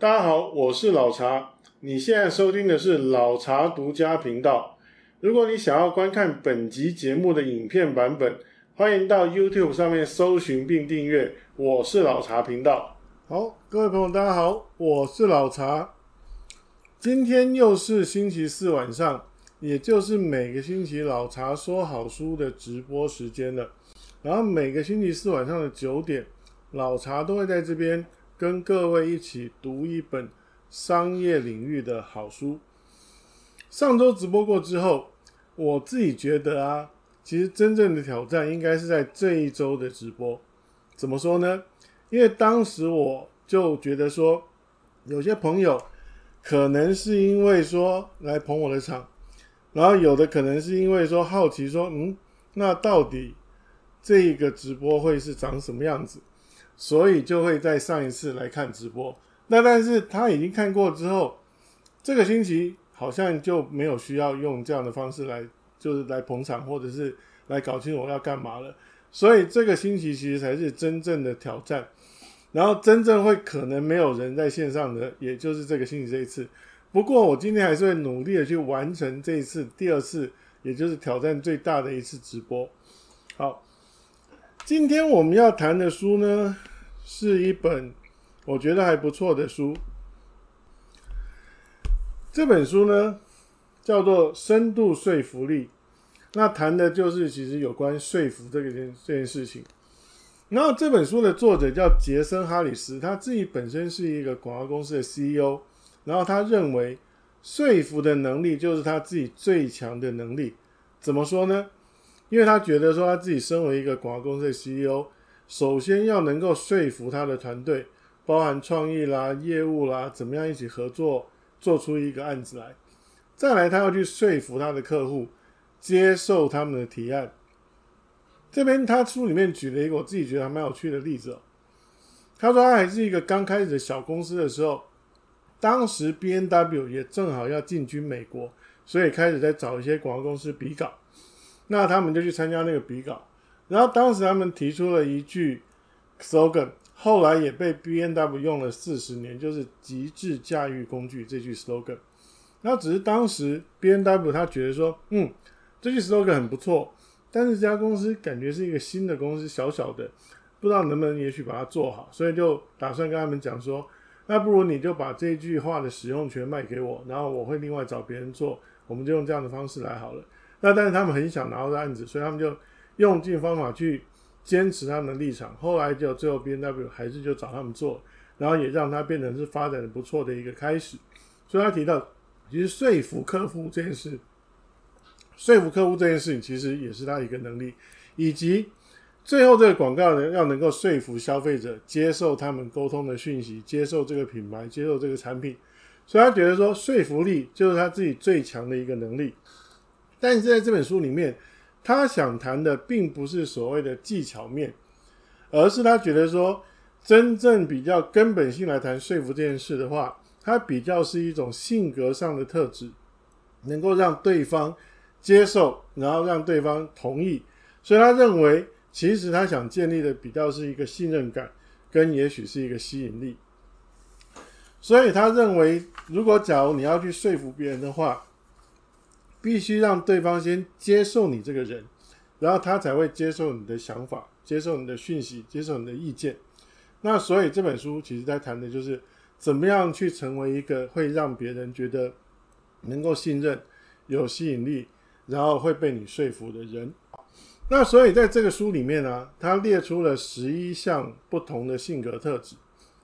大家好，我是老茶。你现在收听的是老茶独家频道。如果你想要观看本集节目的影片版本，欢迎到 YouTube 上面搜寻并订阅。我是老茶频道。好，各位朋友，大家好，我是老茶。今天又是星期四晚上，也就是每个星期老茶说好书的直播时间了。然后每个星期四晚上的九点，老茶都会在这边。跟各位一起读一本商业领域的好书。上周直播过之后，我自己觉得啊，其实真正的挑战应该是在这一周的直播。怎么说呢？因为当时我就觉得说，有些朋友可能是因为说来捧我的场，然后有的可能是因为说好奇说，嗯，那到底这个直播会是长什么样子？所以就会在上一次来看直播，那但是他已经看过之后，这个星期好像就没有需要用这样的方式来，就是来捧场或者是来搞清楚我要干嘛了。所以这个星期其实才是真正的挑战，然后真正会可能没有人在线上的，也就是这个星期这一次。不过我今天还是会努力的去完成这一次第二次，也就是挑战最大的一次直播。好，今天我们要谈的书呢，是一本我觉得还不错的书。这本书呢，叫做《深度说服力》，那谈的就是其实有关说服这个件这件事情。然后这本书的作者叫杰森·哈里斯，他自己本身是一个广告公司的 CEO，然后他认为说服的能力就是他自己最强的能力。怎么说呢？因为他觉得说他自己身为一个广告公司的 CEO。首先要能够说服他的团队，包含创意啦、业务啦，怎么样一起合作做出一个案子来。再来，他要去说服他的客户接受他们的提案。这边他书里面举了一个我自己觉得还蛮有趣的例子哦。他说他还是一个刚开始的小公司的时候，当时 B N W 也正好要进军美国，所以开始在找一些广告公司比稿。那他们就去参加那个比稿。然后当时他们提出了一句 slogan，后来也被 B N W 用了四十年，就是“极致驾驭工具”这句 slogan。然后只是当时 B N W 他觉得说，嗯，这句 slogan 很不错，但是这家公司感觉是一个新的公司，小小的，不知道能不能也许把它做好，所以就打算跟他们讲说，那不如你就把这句话的使用权卖给我，然后我会另外找别人做，我们就用这样的方式来好了。那但是他们很想拿到这案子，所以他们就。用尽方法去坚持他们的立场，后来就最后 B N W 还是就找他们做，然后也让他变成是发展的不错的一个开始。所以他提到，其实说服客户这件事，说服客户这件事情其实也是他一个能力，以及最后这个广告呢要能够说服消费者接受他们沟通的讯息，接受这个品牌，接受这个产品。所以他觉得说说服力就是他自己最强的一个能力。但是在这本书里面。他想谈的并不是所谓的技巧面，而是他觉得说，真正比较根本性来谈说服这件事的话，他比较是一种性格上的特质，能够让对方接受，然后让对方同意。所以他认为，其实他想建立的比较是一个信任感，跟也许是一个吸引力。所以他认为，如果假如你要去说服别人的话，必须让对方先接受你这个人，然后他才会接受你的想法，接受你的讯息，接受你的意见。那所以这本书其实在谈的就是怎么样去成为一个会让别人觉得能够信任、有吸引力，然后会被你说服的人。那所以在这个书里面呢，他列出了十一项不同的性格特质，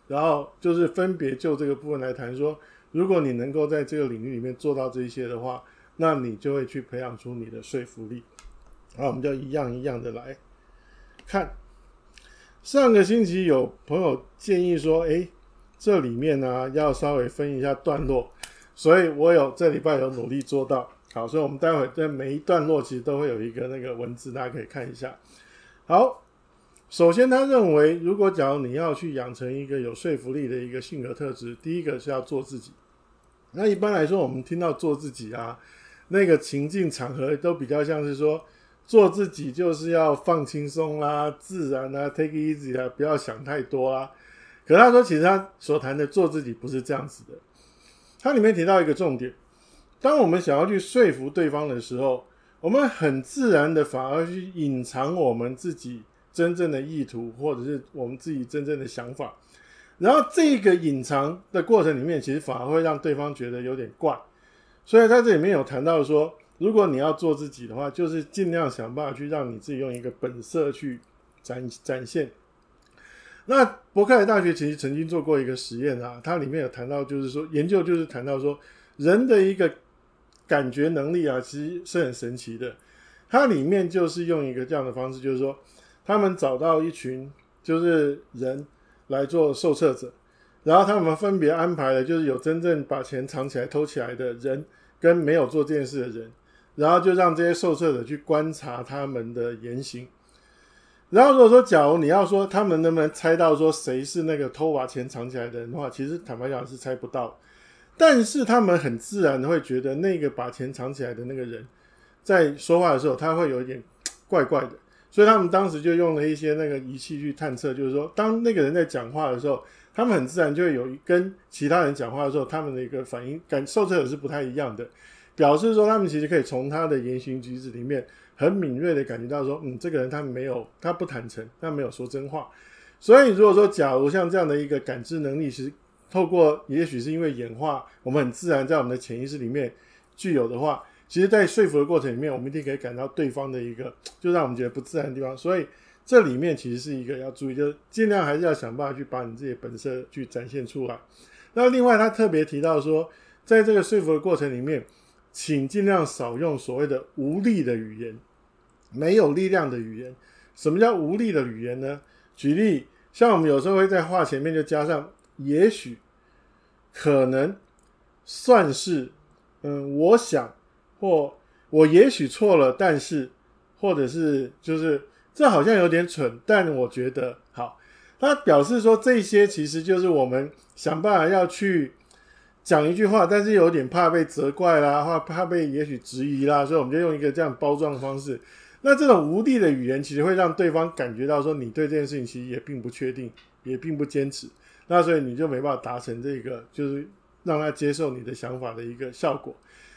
然后就是分别就这个部分来谈说，如果你能够在这个领域里面做到这些的话。那你就会去培养出你的说服力。好，我们就一样一样的来看。上个星期有朋友建议说，诶，这里面呢要稍微分一下段落，所以我有这礼拜有努力做到。好，所以我们待会在每一段落其实都会有一个那个文字，大家可以看一下。好，首先他认为，如果假如你要去养成一个有说服力的一个性格特质，第一个是要做自己。那一般来说，我们听到做自己啊。那个情境场合都比较像是说，做自己就是要放轻松啦、自然啦、take easy 啦，不要想太多啦。可他说，其实他所谈的做自己不是这样子的。他里面提到一个重点：当我们想要去说服对方的时候，我们很自然的反而去隐藏我们自己真正的意图，或者是我们自己真正的想法。然后这个隐藏的过程里面，其实反而会让对方觉得有点怪。所以他这里面有谈到说，如果你要做自己的话，就是尽量想办法去让你自己用一个本色去展展现。那伯克莱大学其实曾经做过一个实验啊，它里面有谈到，就是说研究就是谈到说，人的一个感觉能力啊，其实是很神奇的。它里面就是用一个这样的方式，就是说他们找到一群就是人。来做受测者，然后他们分别安排了，就是有真正把钱藏起来偷起来的人，跟没有做这件事的人，然后就让这些受测者去观察他们的言行。然后如果说，假如你要说他们能不能猜到说谁是那个偷把钱藏起来的人的话，其实坦白讲是猜不到。但是他们很自然的会觉得那个把钱藏起来的那个人，在说话的时候，他会有一点怪怪的。所以他们当时就用了一些那个仪器去探测，就是说，当那个人在讲话的时候，他们很自然就会有跟其他人讲话的时候，他们的一个反应感受测者是不太一样的，表示说他们其实可以从他的言行举止里面很敏锐的感觉到说，嗯，这个人他没有他不坦诚，他没有说真话。所以如果说假如像这样的一个感知能力是透过，也许是因为演化，我们很自然在我们的潜意识里面具有的话。其实，在说服的过程里面，我们一定可以感到对方的一个，就让我们觉得不自然的地方。所以，这里面其实是一个要注意，就是尽量还是要想办法去把你自己本色去展现出来。那另外，他特别提到说，在这个说服的过程里面，请尽量少用所谓的无力的语言，没有力量的语言。什么叫无力的语言呢？举例，像我们有时候会在话前面就加上“也许”、“可能”、“算是”、“嗯，我想”。或我也许错了，但是，或者是就是这好像有点蠢，但我觉得好。他表示说，这些其实就是我们想办法要去讲一句话，但是有点怕被责怪啦，或怕被也许质疑啦，所以我们就用一个这样包装的方式。那这种无力的语言，其实会让对方感觉到说，你对这件事情其实也并不确定，也并不坚持。那所以你就没办法达成这个，就是让他接受你的想法的一个效果。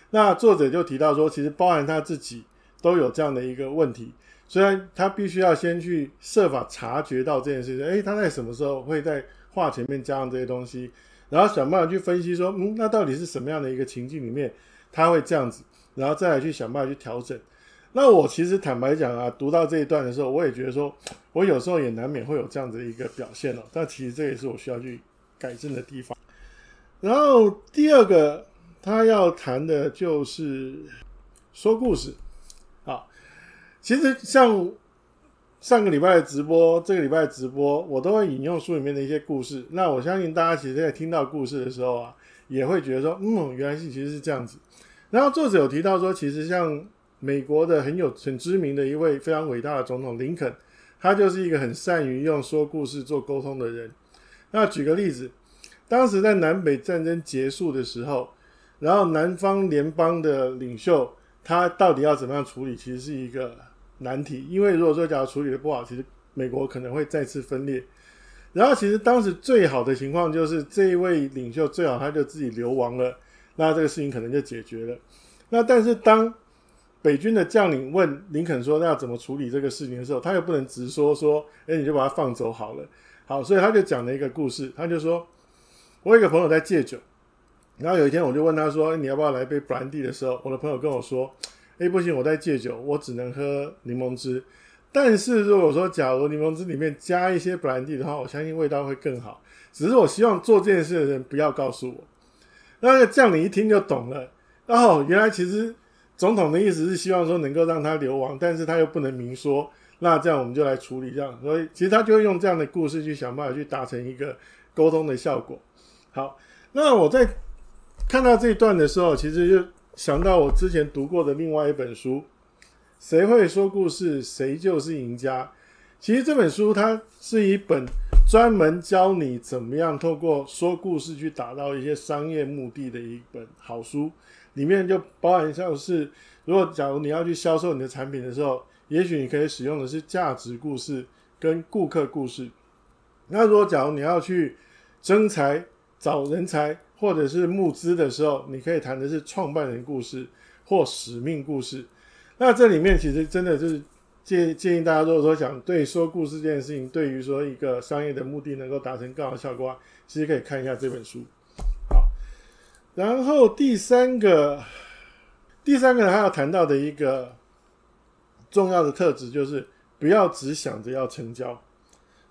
那作者就提到说，其实包含他自己都有这样的一个问题，虽然他必须要先去设法察觉到这件事情，诶，他在什么时候会在话前面加上这些东西，然后想办法去分析说，嗯，那到底是什么样的一个情境里面他会这样子，然后再来去想办法去调整。那我其实坦白讲啊，读到这一段的时候，我也觉得说，我有时候也难免会有这样子的一个表现哦，但其实这也是我需要去改正的地方。然后第二个。他要谈的就是说故事，其实像上个礼拜的直播，这个礼拜的直播，我都会引用书里面的一些故事。那我相信大家其实，在听到故事的时候啊，也会觉得说，嗯，原来是其实是这样子。然后作者有提到说，其实像美国的很有很知名的一位非常伟大的总统林肯，他就是一个很善于用说故事做沟通的人。那举个例子，当时在南北战争结束的时候。然后南方联邦的领袖，他到底要怎么样处理，其实是一个难题。因为如果说假如处理的不好，其实美国可能会再次分裂。然后其实当时最好的情况就是这一位领袖最好他就自己流亡了，那这个事情可能就解决了。那但是当北军的将领问林肯说，那要怎么处理这个事情的时候，他又不能直说说，哎，你就把他放走好了。好，所以他就讲了一个故事，他就说，我有一个朋友在戒酒。然后有一天，我就问他说：“你要不要来杯布兰地？”的时候，我的朋友跟我说：“哎，不行，我在戒酒，我只能喝柠檬汁。但是如果说假如柠檬汁里面加一些布兰地的话，我相信味道会更好。只是我希望做这件事的人不要告诉我。”那这样你一听就懂了。哦，原来其实总统的意思是希望说能够让他流亡，但是他又不能明说。那这样我们就来处理这样。所以其实他就会用这样的故事去想办法去达成一个沟通的效果。好，那我在。看到这一段的时候，其实就想到我之前读过的另外一本书，《谁会说故事，谁就是赢家》。其实这本书它是一本专门教你怎么样透过说故事去达到一些商业目的的一本好书。里面就包含像是，如果假如你要去销售你的产品的时候，也许你可以使用的是价值故事跟顾客故事。那如果假如你要去征才、找人才或者是募资的时候，你可以谈的是创办人故事或使命故事。那这里面其实真的就是建建议大家，如果说想对说故事这件事情，对于说一个商业的目的能够达成更好效果，其实可以看一下这本书。好，然后第三个，第三个他要谈到的一个重要的特质就是不要只想着要成交。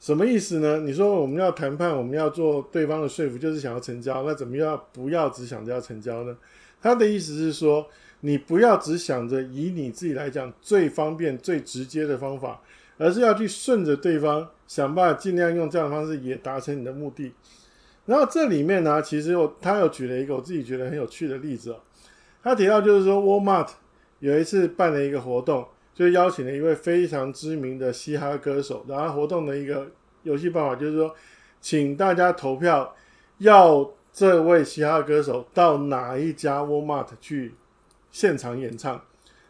什么意思呢？你说我们要谈判，我们要做对方的说服，就是想要成交，那怎么样不要只想着要成交呢？他的意思是说。你不要只想着以你自己来讲最方便、最直接的方法，而是要去顺着对方，想办法尽量用这样的方式也达成你的目的。然后这里面呢，其实我他又举了一个我自己觉得很有趣的例子哦。他提到就是说，Walmart 有一次办了一个活动，就邀请了一位非常知名的嘻哈歌手。然后活动的一个游戏办法就是说，请大家投票，要这位嘻哈歌手到哪一家 Walmart 去。现场演唱，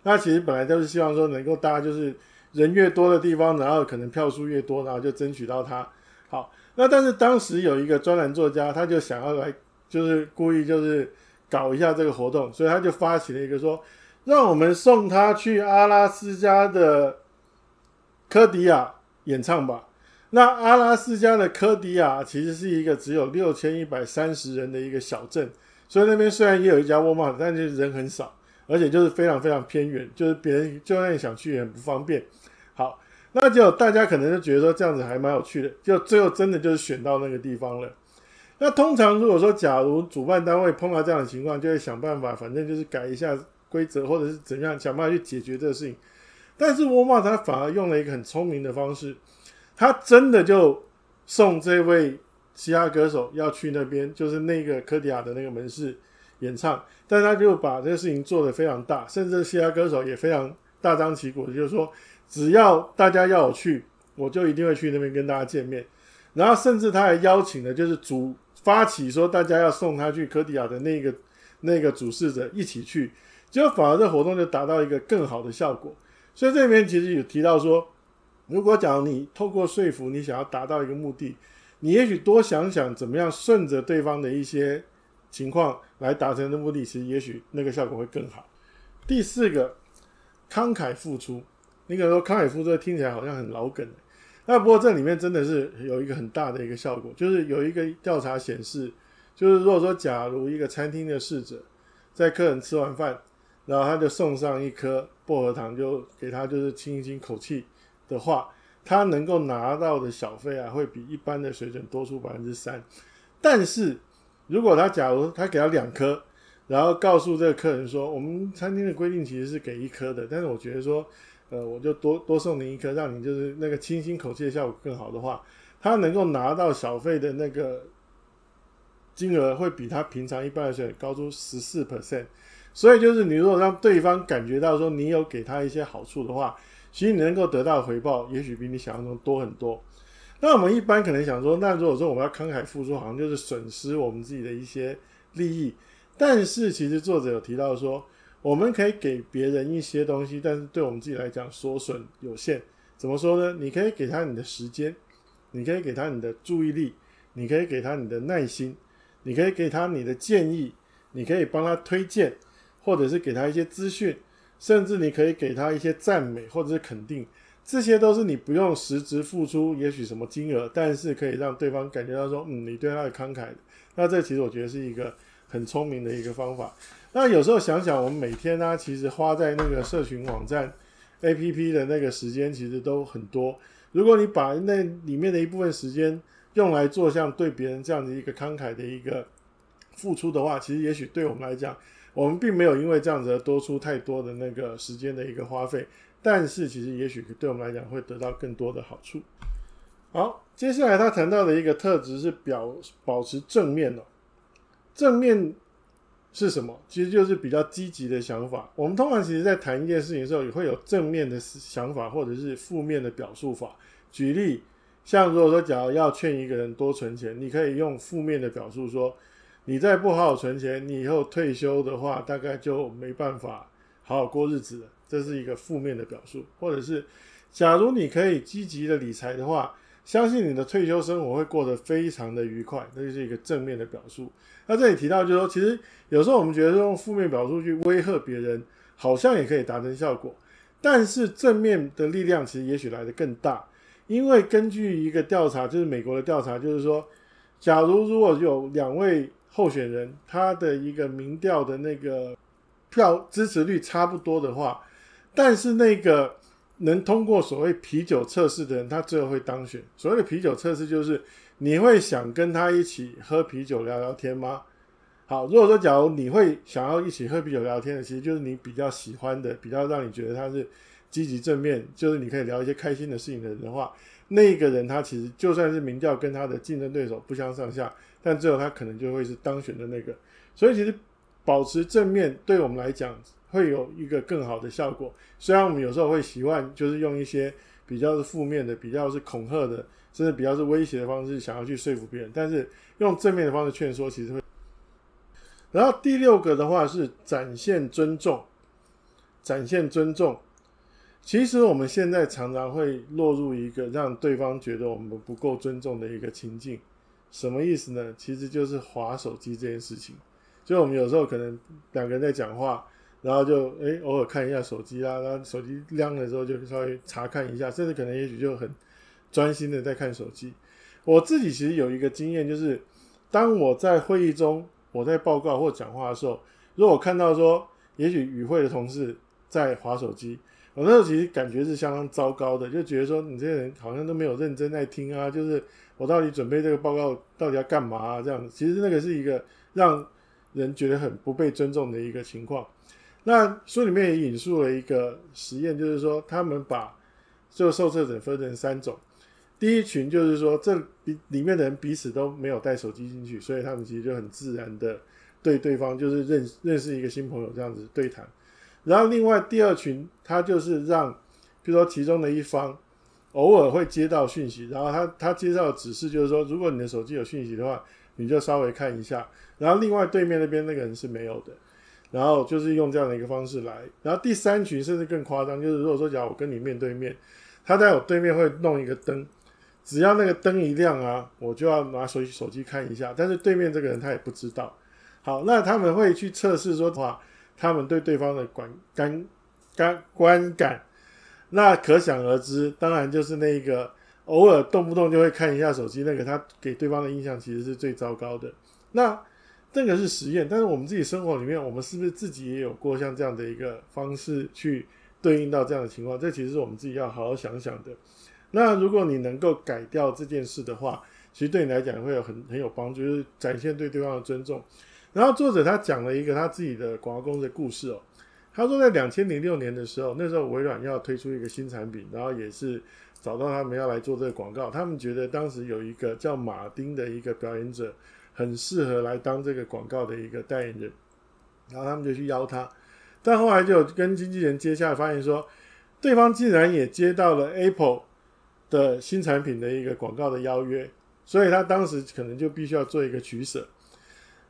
那其实本来就是希望说能够大家就是人越多的地方，然后可能票数越多，然后就争取到他。好，那但是当时有一个专栏作家，他就想要来，就是故意就是搞一下这个活动，所以他就发起了一个说，让我们送他去阿拉斯加的科迪亚演唱吧。那阿拉斯加的科迪亚其实是一个只有六千一百三十人的一个小镇，所以那边虽然也有一家沃尔玛，但是人很少。而且就是非常非常偏远，就是别人就算想去也很不方便。好，那就大家可能就觉得说这样子还蛮有趣的，就最后真的就是选到那个地方了。那通常如果说假如主办单位碰到这样的情况，就会想办法，反正就是改一下规则，或者是怎样想办法去解决这个事情。但是沃尔玛他反而用了一个很聪明的方式，他真的就送这位嘻哈歌手要去那边，就是那个科迪亚的那个门市。演唱，但他就把这个事情做得非常大，甚至嘻哈歌手也非常大张旗鼓，就是说，只要大家要我去，我就一定会去那边跟大家见面。然后，甚至他还邀请了，就是主发起说大家要送他去科迪亚的那个那个主事者一起去，结果反而这活动就达到一个更好的效果。所以这里面其实有提到说，如果讲你透过说服你想要达到一个目的，你也许多想想怎么样顺着对方的一些。情况来达成的目的，其实也许那个效果会更好。第四个，慷慨付出。你可能说慷慨付出听起来好像很老梗，那不过这里面真的是有一个很大的一个效果，就是有一个调查显示，就是如果说假如一个餐厅的侍者在客人吃完饭，然后他就送上一颗薄荷糖，就给他就是清一亲口气的话，他能够拿到的小费啊，会比一般的水准多出百分之三。但是如果他假如他给他两颗，然后告诉这个客人说，我们餐厅的规定其实是给一颗的，但是我觉得说，呃，我就多多送您一颗，让你就是那个清新口气的效果更好的话，他能够拿到小费的那个金额会比他平常一般的水高出十四 percent，所以就是你如果让对方感觉到说你有给他一些好处的话，其实你能够得到的回报也许比你想象中多很多。那我们一般可能想说，那如果说我们要慷慨付出，好像就是损失我们自己的一些利益。但是其实作者有提到说，我们可以给别人一些东西，但是对我们自己来讲，所损有限。怎么说呢？你可以给他你的时间，你可以给他你的注意力，你可以给他你的耐心，你可以给他你的建议，你可以帮他推荐，或者是给他一些资讯，甚至你可以给他一些赞美或者是肯定。这些都是你不用实质付出，也许什么金额，但是可以让对方感觉到说，嗯，你对他的慷慨。那这其实我觉得是一个很聪明的一个方法。那有时候想想，我们每天呢，其实花在那个社群网站 APP 的那个时间，其实都很多。如果你把那里面的一部分时间用来做像对别人这样的一个慷慨的一个付出的话，其实也许对我们来讲，我们并没有因为这样子而多出太多的那个时间的一个花费。但是其实也许对我们来讲会得到更多的好处。好，接下来他谈到的一个特质是表保持正面哦。正面是什么？其实就是比较积极的想法。我们通常其实在谈一件事情的时候，也会有正面的想法，或者是负面的表述法。举例，像如果说假如要劝一个人多存钱，你可以用负面的表述说：你再不好好存钱，你以后退休的话，大概就没办法好好过日子了。这是一个负面的表述，或者是，假如你可以积极的理财的话，相信你的退休生活会过得非常的愉快，那就是一个正面的表述。那这里提到就是说，其实有时候我们觉得用负面表述去威吓别人，好像也可以达成效果，但是正面的力量其实也许来得更大。因为根据一个调查，就是美国的调查，就是说，假如如果有两位候选人，他的一个民调的那个票支持率差不多的话，但是那个能通过所谓啤酒测试的人，他最后会当选。所谓的啤酒测试，就是你会想跟他一起喝啤酒聊聊天吗？好，如果说假如你会想要一起喝啤酒聊天的，其实就是你比较喜欢的，比较让你觉得他是。积极正面，就是你可以聊一些开心的事情的人的话，那个人他其实就算是民调跟他的竞争对手不相上下，但最后他可能就会是当选的那个。所以其实保持正面对我们来讲会有一个更好的效果。虽然我们有时候会习惯就是用一些比较是负面的、比较是恐吓的，甚至比较是威胁的方式想要去说服别人，但是用正面的方式劝说，其实会。然后第六个的话是展现尊重，展现尊重。其实我们现在常常会落入一个让对方觉得我们不够尊重的一个情境，什么意思呢？其实就是划手机这件事情。就我们有时候可能两个人在讲话，然后就诶偶尔看一下手机啊，然后手机亮的时候就稍微查看一下，甚至可能也许就很专心的在看手机。我自己其实有一个经验，就是当我在会议中我在报告或讲话的时候，如果看到说也许与会的同事在划手机。我那时候其实感觉是相当糟糕的，就觉得说你这些人好像都没有认真在听啊，就是我到底准备这个报告到底要干嘛啊？这样子，其实那个是一个让人觉得很不被尊重的一个情况。那书里面也引述了一个实验，就是说他们把这个受测者分成三种，第一群就是说这里里面的人彼此都没有带手机进去，所以他们其实就很自然的对对方就是认认识一个新朋友这样子对谈。然后另外第二群，他就是让，比如说其中的一方偶尔会接到讯息，然后他他接到的指示就是说，如果你的手机有讯息的话，你就稍微看一下。然后另外对面那边那个人是没有的，然后就是用这样的一个方式来。然后第三群甚至更夸张，就是如果说假如我跟你面对面，他在我对面会弄一个灯，只要那个灯一亮啊，我就要拿手手机看一下。但是对面这个人他也不知道。好，那他们会去测试说的话。他们对对方的观感感观感，那可想而知，当然就是那个偶尔动不动就会看一下手机那个，他给对方的印象其实是最糟糕的。那这个是实验，但是我们自己生活里面，我们是不是自己也有过像这样的一个方式去对应到这样的情况？这其实是我们自己要好好想想的。那如果你能够改掉这件事的话，其实对你来讲会有很很有帮助，就是展现对对方的尊重。然后作者他讲了一个他自己的广告公司的故事哦。他说在两千零六年的时候，那时候微软要推出一个新产品，然后也是找到他们要来做这个广告。他们觉得当时有一个叫马丁的一个表演者，很适合来当这个广告的一个代言人。然后他们就去邀他，但后来就跟经纪人接下来发现说，对方竟然也接到了 Apple 的新产品的一个广告的邀约，所以他当时可能就必须要做一个取舍。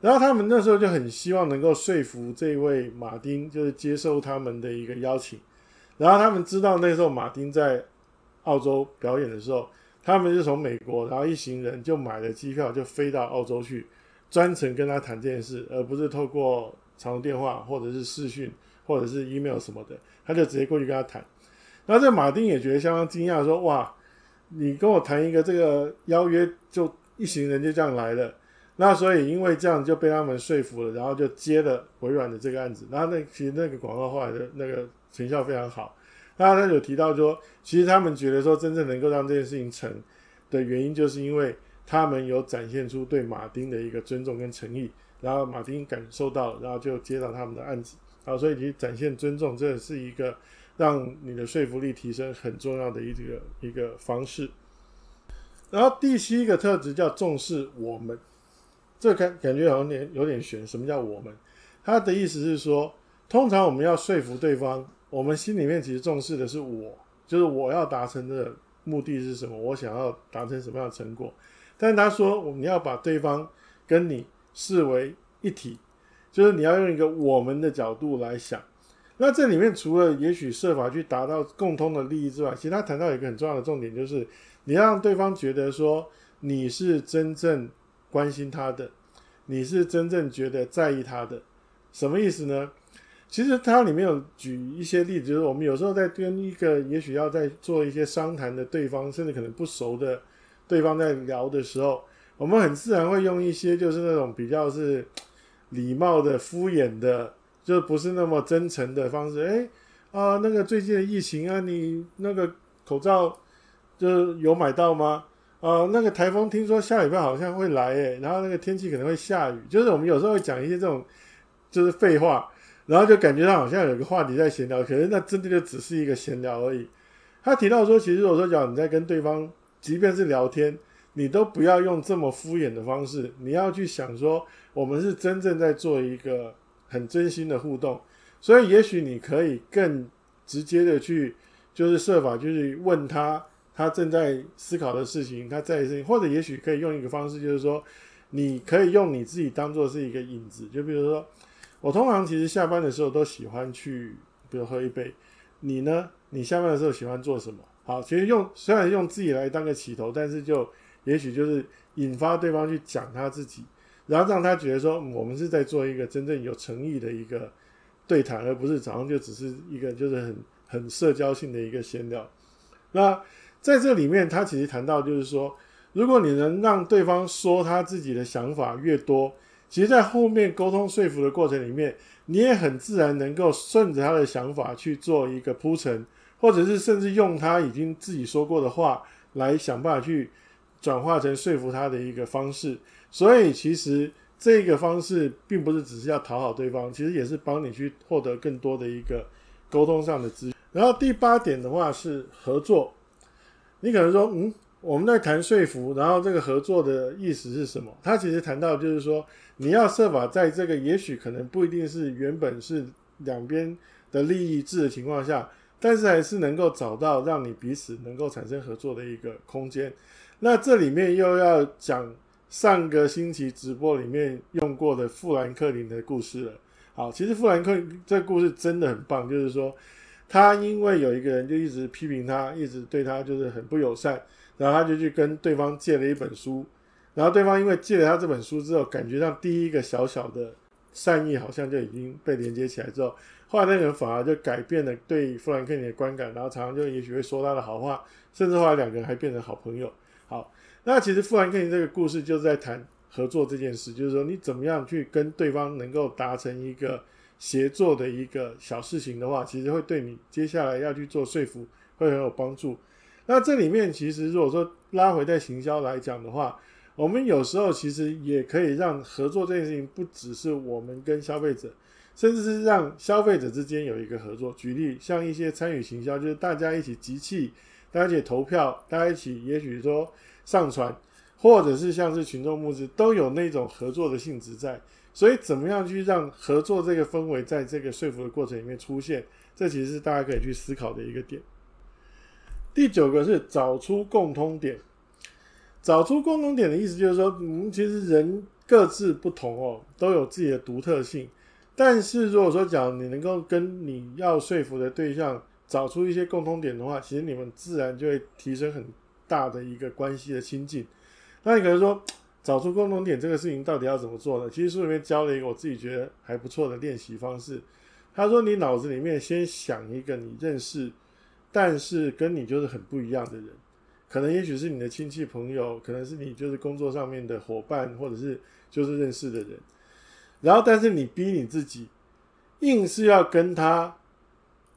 然后他们那时候就很希望能够说服这位马丁，就是接受他们的一个邀请。然后他们知道那时候马丁在澳洲表演的时候，他们就从美国，然后一行人就买了机票，就飞到澳洲去，专程跟他谈这件事，而不是透过长途电话或者是视讯或者是 email 什么的，他就直接过去跟他谈。然后这马丁也觉得相当惊讶，说：“哇，你跟我谈一个这个邀约，就一行人就这样来了。”那所以因为这样就被他们说服了，然后就接了微软的这个案子。然后那其实那个广告后来的那个成效非常好。那他有提到说，其实他们觉得说真正能够让这件事情成的原因，就是因为他们有展现出对马丁的一个尊重跟诚意，然后马丁感受到，然后就接到他们的案子。好，所以你展现尊重，这是一个让你的说服力提升很重要的一个一个方式。然后第七个特质叫重视我们。这感感觉好像有点有点悬。什么叫我们？他的意思是说，通常我们要说服对方，我们心里面其实重视的是我，就是我要达成的目的是什么，我想要达成什么样的成果。但是他说，我们要把对方跟你视为一体，就是你要用一个我们的角度来想。那这里面除了也许设法去达到共通的利益之外，其实他谈到一个很重要的重点，就是你让对方觉得说你是真正关心他的，你是真正觉得在意他的，什么意思呢？其实它里面有举一些例子，就是我们有时候在跟一个也许要在做一些商谈的对方，甚至可能不熟的对方在聊的时候，我们很自然会用一些就是那种比较是礼貌的、敷衍的，就不是那么真诚的方式。哎，啊，那个最近的疫情啊，你那个口罩就有买到吗？啊，那个台风听说下礼拜好像会来，诶，然后那个天气可能会下雨，就是我们有时候会讲一些这种就是废话。然后就感觉到好像有个话题在闲聊，可是那真的就只是一个闲聊而已。他提到说，其实如果说讲你在跟对方，即便是聊天，你都不要用这么敷衍的方式，你要去想说，我们是真正在做一个很真心的互动。所以，也许你可以更直接的去，就是设法就是问他，他正在思考的事情，他在的事情，或者也许可以用一个方式，就是说，你可以用你自己当做是一个影子，就比如说。我通常其实下班的时候都喜欢去，比如喝一杯。你呢？你下班的时候喜欢做什么？好，其实用虽然用自己来当个起头，但是就也许就是引发对方去讲他自己，然后让他觉得说我们是在做一个真正有诚意的一个对谈，而不是早上就只是一个就是很很社交性的一个闲聊。那在这里面，他其实谈到就是说，如果你能让对方说他自己的想法越多。其实，在后面沟通说服的过程里面，你也很自然能够顺着他的想法去做一个铺陈，或者是甚至用他已经自己说过的话来想办法去转化成说服他的一个方式。所以，其实这个方式并不是只是要讨好对方，其实也是帮你去获得更多的一个沟通上的资源。然后第八点的话是合作，你可能说，嗯。我们在谈说服，然后这个合作的意思是什么？他其实谈到就是说，你要设法在这个也许可能不一定是原本是两边的利益制的情况下，但是还是能够找到让你彼此能够产生合作的一个空间。那这里面又要讲上个星期直播里面用过的富兰克林的故事了。好，其实富兰克林这故事真的很棒，就是说他因为有一个人就一直批评他，一直对他就是很不友善。然后他就去跟对方借了一本书，然后对方因为借了他这本书之后，感觉上第一个小小的善意好像就已经被连接起来之后，后来那个人反而就改变了对富兰克林的观感，然后常常就也许会说他的好话，甚至后来两个人还变成好朋友。好，那其实富兰克林这个故事就是在谈合作这件事，就是说你怎么样去跟对方能够达成一个协作的一个小事情的话，其实会对你接下来要去做说服会很有帮助。那这里面其实，如果说拉回在行销来讲的话，我们有时候其实也可以让合作这件事情不只是我们跟消费者，甚至是让消费者之间有一个合作。举例，像一些参与行销，就是大家一起集气，大家一起投票，大家一起也许说上传，或者是像是群众募资，都有那种合作的性质在。所以，怎么样去让合作这个氛围在这个说服的过程里面出现，这其实是大家可以去思考的一个点。第九个是找出共通点。找出共通点的意思就是说，我嗯，其实人各自不同哦，都有自己的独特性。但是如果说讲你能够跟你要说服的对象找出一些共通点的话，其实你们自然就会提升很大的一个关系的亲近。那你可能说，找出共同点这个事情到底要怎么做呢？其实书里面教了一个我自己觉得还不错的练习方式。他说，你脑子里面先想一个你认识。但是跟你就是很不一样的人，可能也许是你的亲戚朋友，可能是你就是工作上面的伙伴，或者是就是认识的人。然后，但是你逼你自己，硬是要跟他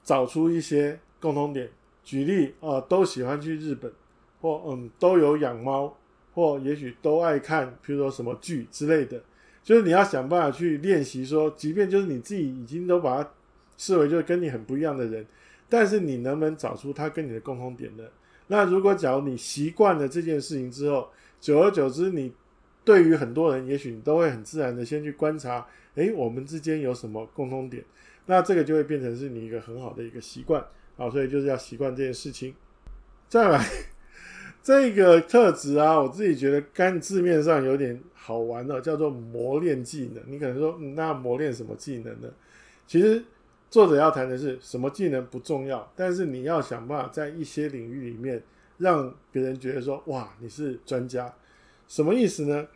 找出一些共同点。举例啊、呃，都喜欢去日本，或嗯都有养猫，或也许都爱看，譬如说什么剧之类的。就是你要想办法去练习说，即便就是你自己已经都把它视为就是跟你很不一样的人。但是你能不能找出他跟你的共同点呢？那如果假如你习惯了这件事情之后，久而久之，你对于很多人，也许你都会很自然的先去观察，诶，我们之间有什么共同点？那这个就会变成是你一个很好的一个习惯啊，所以就是要习惯这件事情。再来，这个特质啊，我自己觉得干字面上有点好玩的，叫做磨练技能。你可能说，嗯，那磨练什么技能呢？其实。作者要谈的是什么技能不重要，但是你要想办法在一些领域里面让别人觉得说，哇，你是专家，什么意思呢？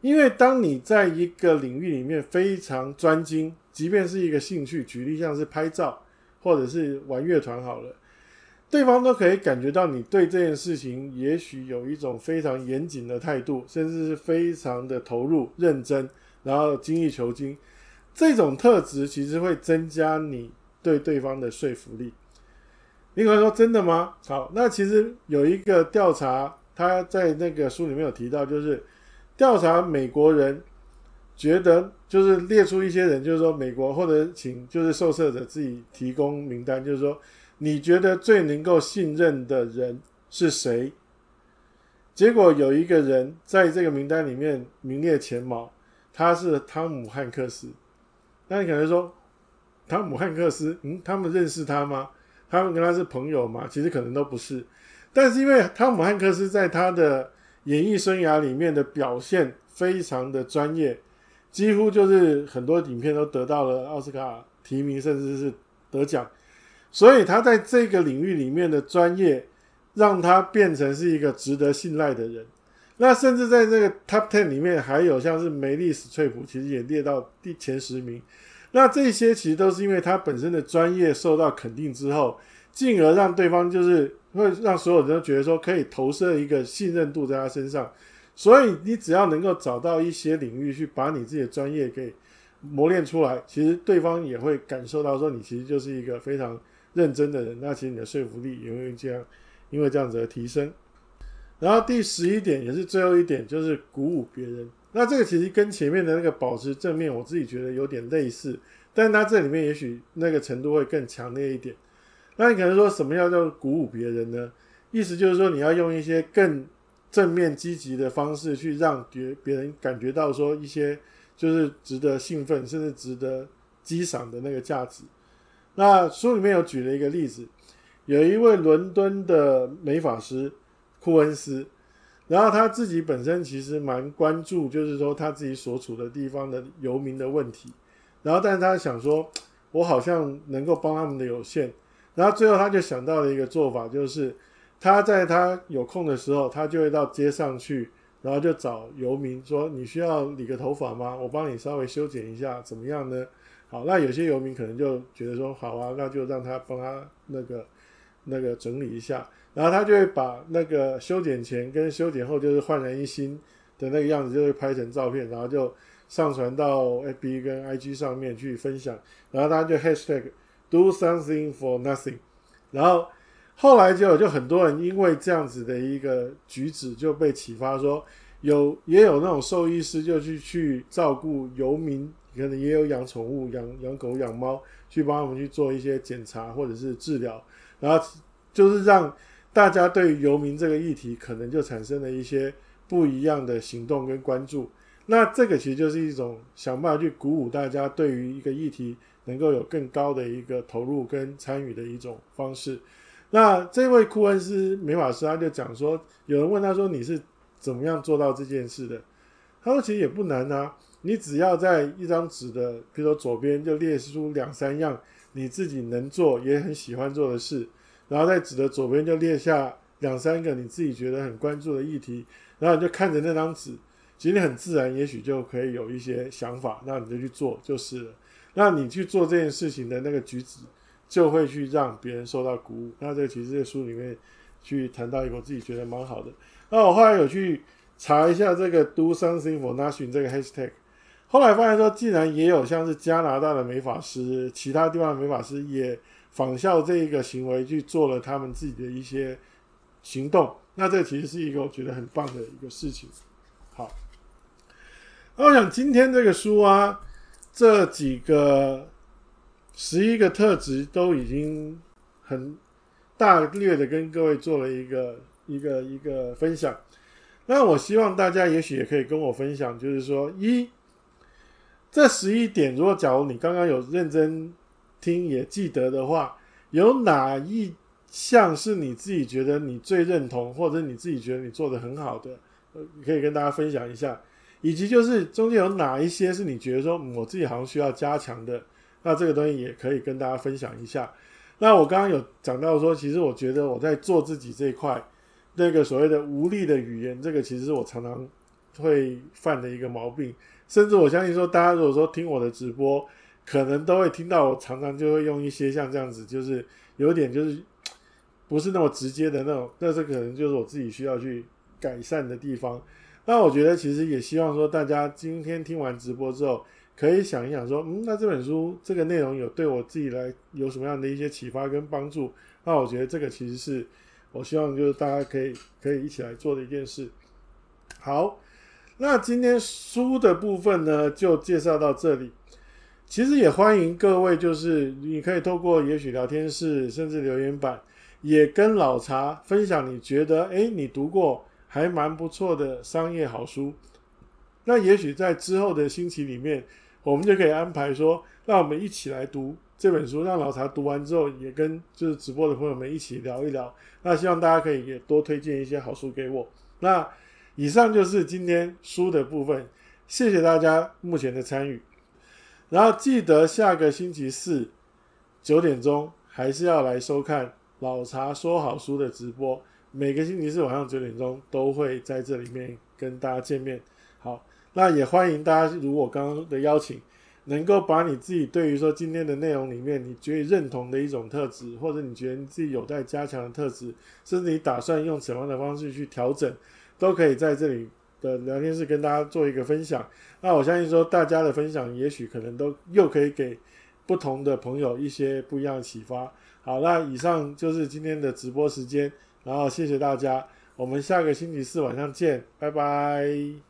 因为当你在一个领域里面非常专精，即便是一个兴趣，举例像是拍照或者是玩乐团好了，对方都可以感觉到你对这件事情也许有一种非常严谨的态度，甚至是非常的投入、认真，然后精益求精。这种特质其实会增加你对对方的说服力。你可能说真的吗？好，那其实有一个调查，他在那个书里面有提到，就是。调查美国人觉得，就是列出一些人，就是说美国或者请就是受测者自己提供名单，就是说你觉得最能够信任的人是谁？结果有一个人在这个名单里面名列前茅，他是汤姆汉克斯。那你可能说，汤姆汉克斯，嗯，他们认识他吗？他们跟他是朋友吗？其实可能都不是。但是因为汤姆汉克斯在他的演艺生涯里面的表现非常的专业，几乎就是很多影片都得到了奥斯卡提名，甚至是得奖。所以他在这个领域里面的专业，让他变成是一个值得信赖的人。那甚至在这个 Top Ten 里面，还有像是梅丽史翠普，其实也列到第前十名。那这些其实都是因为他本身的专业受到肯定之后，进而让对方就是。会让所有人都觉得说可以投射一个信任度在他身上，所以你只要能够找到一些领域去把你自己的专业给磨练出来，其实对方也会感受到说你其实就是一个非常认真的人，那其实你的说服力也会这样，因为这样子的提升。然后第十一点也是最后一点，就是鼓舞别人。那这个其实跟前面的那个保持正面，我自己觉得有点类似，但是它这里面也许那个程度会更强烈一点。那你可能说什么叫做鼓舞别人呢？意思就是说你要用一些更正面积极的方式去让别别人感觉到说一些就是值得兴奋甚至值得激赏的那个价值。那书里面有举了一个例子，有一位伦敦的美发师库恩斯，然后他自己本身其实蛮关注，就是说他自己所处的地方的游民的问题，然后但是他想说，我好像能够帮他们的有限。然后最后他就想到了一个做法，就是他在他有空的时候，他就会到街上去，然后就找游民说：“你需要理个头发吗？我帮你稍微修剪一下，怎么样呢？”好，那有些游民可能就觉得说：“好啊，那就让他帮他那个那个整理一下。”然后他就会把那个修剪前跟修剪后就是焕然一新的那个样子，就会拍成照片，然后就上传到 FB 跟 IG 上面去分享，然后他就 hashtag。Do something for nothing，然后后来就就很多人因为这样子的一个举止就被启发，说有也有那种兽医师就去去照顾游民，可能也有养宠物，养养狗养猫，去帮他们去做一些检查或者是治疗，然后就是让大家对游民这个议题可能就产生了一些不一样的行动跟关注。那这个其实就是一种想办法去鼓舞大家对于一个议题。能够有更高的一个投入跟参与的一种方式。那这位库恩斯美法师他就讲说，有人问他说：“你是怎么样做到这件事的？”他说：“其实也不难啊，你只要在一张纸的，比如说左边就列出两三样你自己能做也很喜欢做的事，然后在纸的左边就列下两三个你自己觉得很关注的议题，然后你就看着那张纸，其实很自然，也许就可以有一些想法，那你就去做就是了。”那你去做这件事情的那个举止，就会去让别人受到鼓舞。那这个其实这书里面去谈到一个我自己觉得蛮好的。那我后来有去查一下这个 “do something for nothing” 这个 hashtag，后来发现说，既然也有像是加拿大的美发师，其他地方的美发师也仿效这一个行为去做了他们自己的一些行动。那这其实是一个我觉得很棒的一个事情。好，那我想今天这个书啊。这几个十一个特质都已经很大略的跟各位做了一个一个一个分享。那我希望大家也许也可以跟我分享，就是说，一这十一点，如果假如你刚刚有认真听也记得的话，有哪一项是你自己觉得你最认同，或者你自己觉得你做得很好的，呃可以跟大家分享一下。以及就是中间有哪一些是你觉得说，我自己好像需要加强的，那这个东西也可以跟大家分享一下。那我刚刚有讲到说，其实我觉得我在做自己这一块，那个所谓的无力的语言，这个其实是我常常会犯的一个毛病。甚至我相信说，大家如果说听我的直播，可能都会听到我常常就会用一些像这样子，就是有点就是不是那么直接的那种，那这可能就是我自己需要去改善的地方。那我觉得其实也希望说，大家今天听完直播之后，可以想一想说，嗯，那这本书这个内容有对我自己来有什么样的一些启发跟帮助？那我觉得这个其实是我希望就是大家可以可以一起来做的一件事。好。那今天书的部分呢，就介绍到这里。其实也欢迎各位，就是你可以透过也许聊天室，甚至留言板，也跟老茶分享你觉得，诶，你读过还蛮不错的商业好书。那也许在之后的星期里面，我们就可以安排说，让我们一起来读这本书，让老茶读完之后，也跟就是直播的朋友们一起聊一聊。那希望大家可以也多推荐一些好书给我。那。以上就是今天书的部分，谢谢大家目前的参与。然后记得下个星期四九点钟还是要来收看老茶说好书的直播，每个星期四晚上九点钟都会在这里面跟大家见面。好，那也欢迎大家如我刚刚的邀请，能够把你自己对于说今天的内容里面你觉得认同的一种特质，或者你觉得你自己有待加强的特质，甚至你打算用什么样的方式去调整。都可以在这里的聊天室跟大家做一个分享。那我相信说，大家的分享也许可能都又可以给不同的朋友一些不一样的启发。好，那以上就是今天的直播时间，然后谢谢大家，我们下个星期四晚上见，拜拜。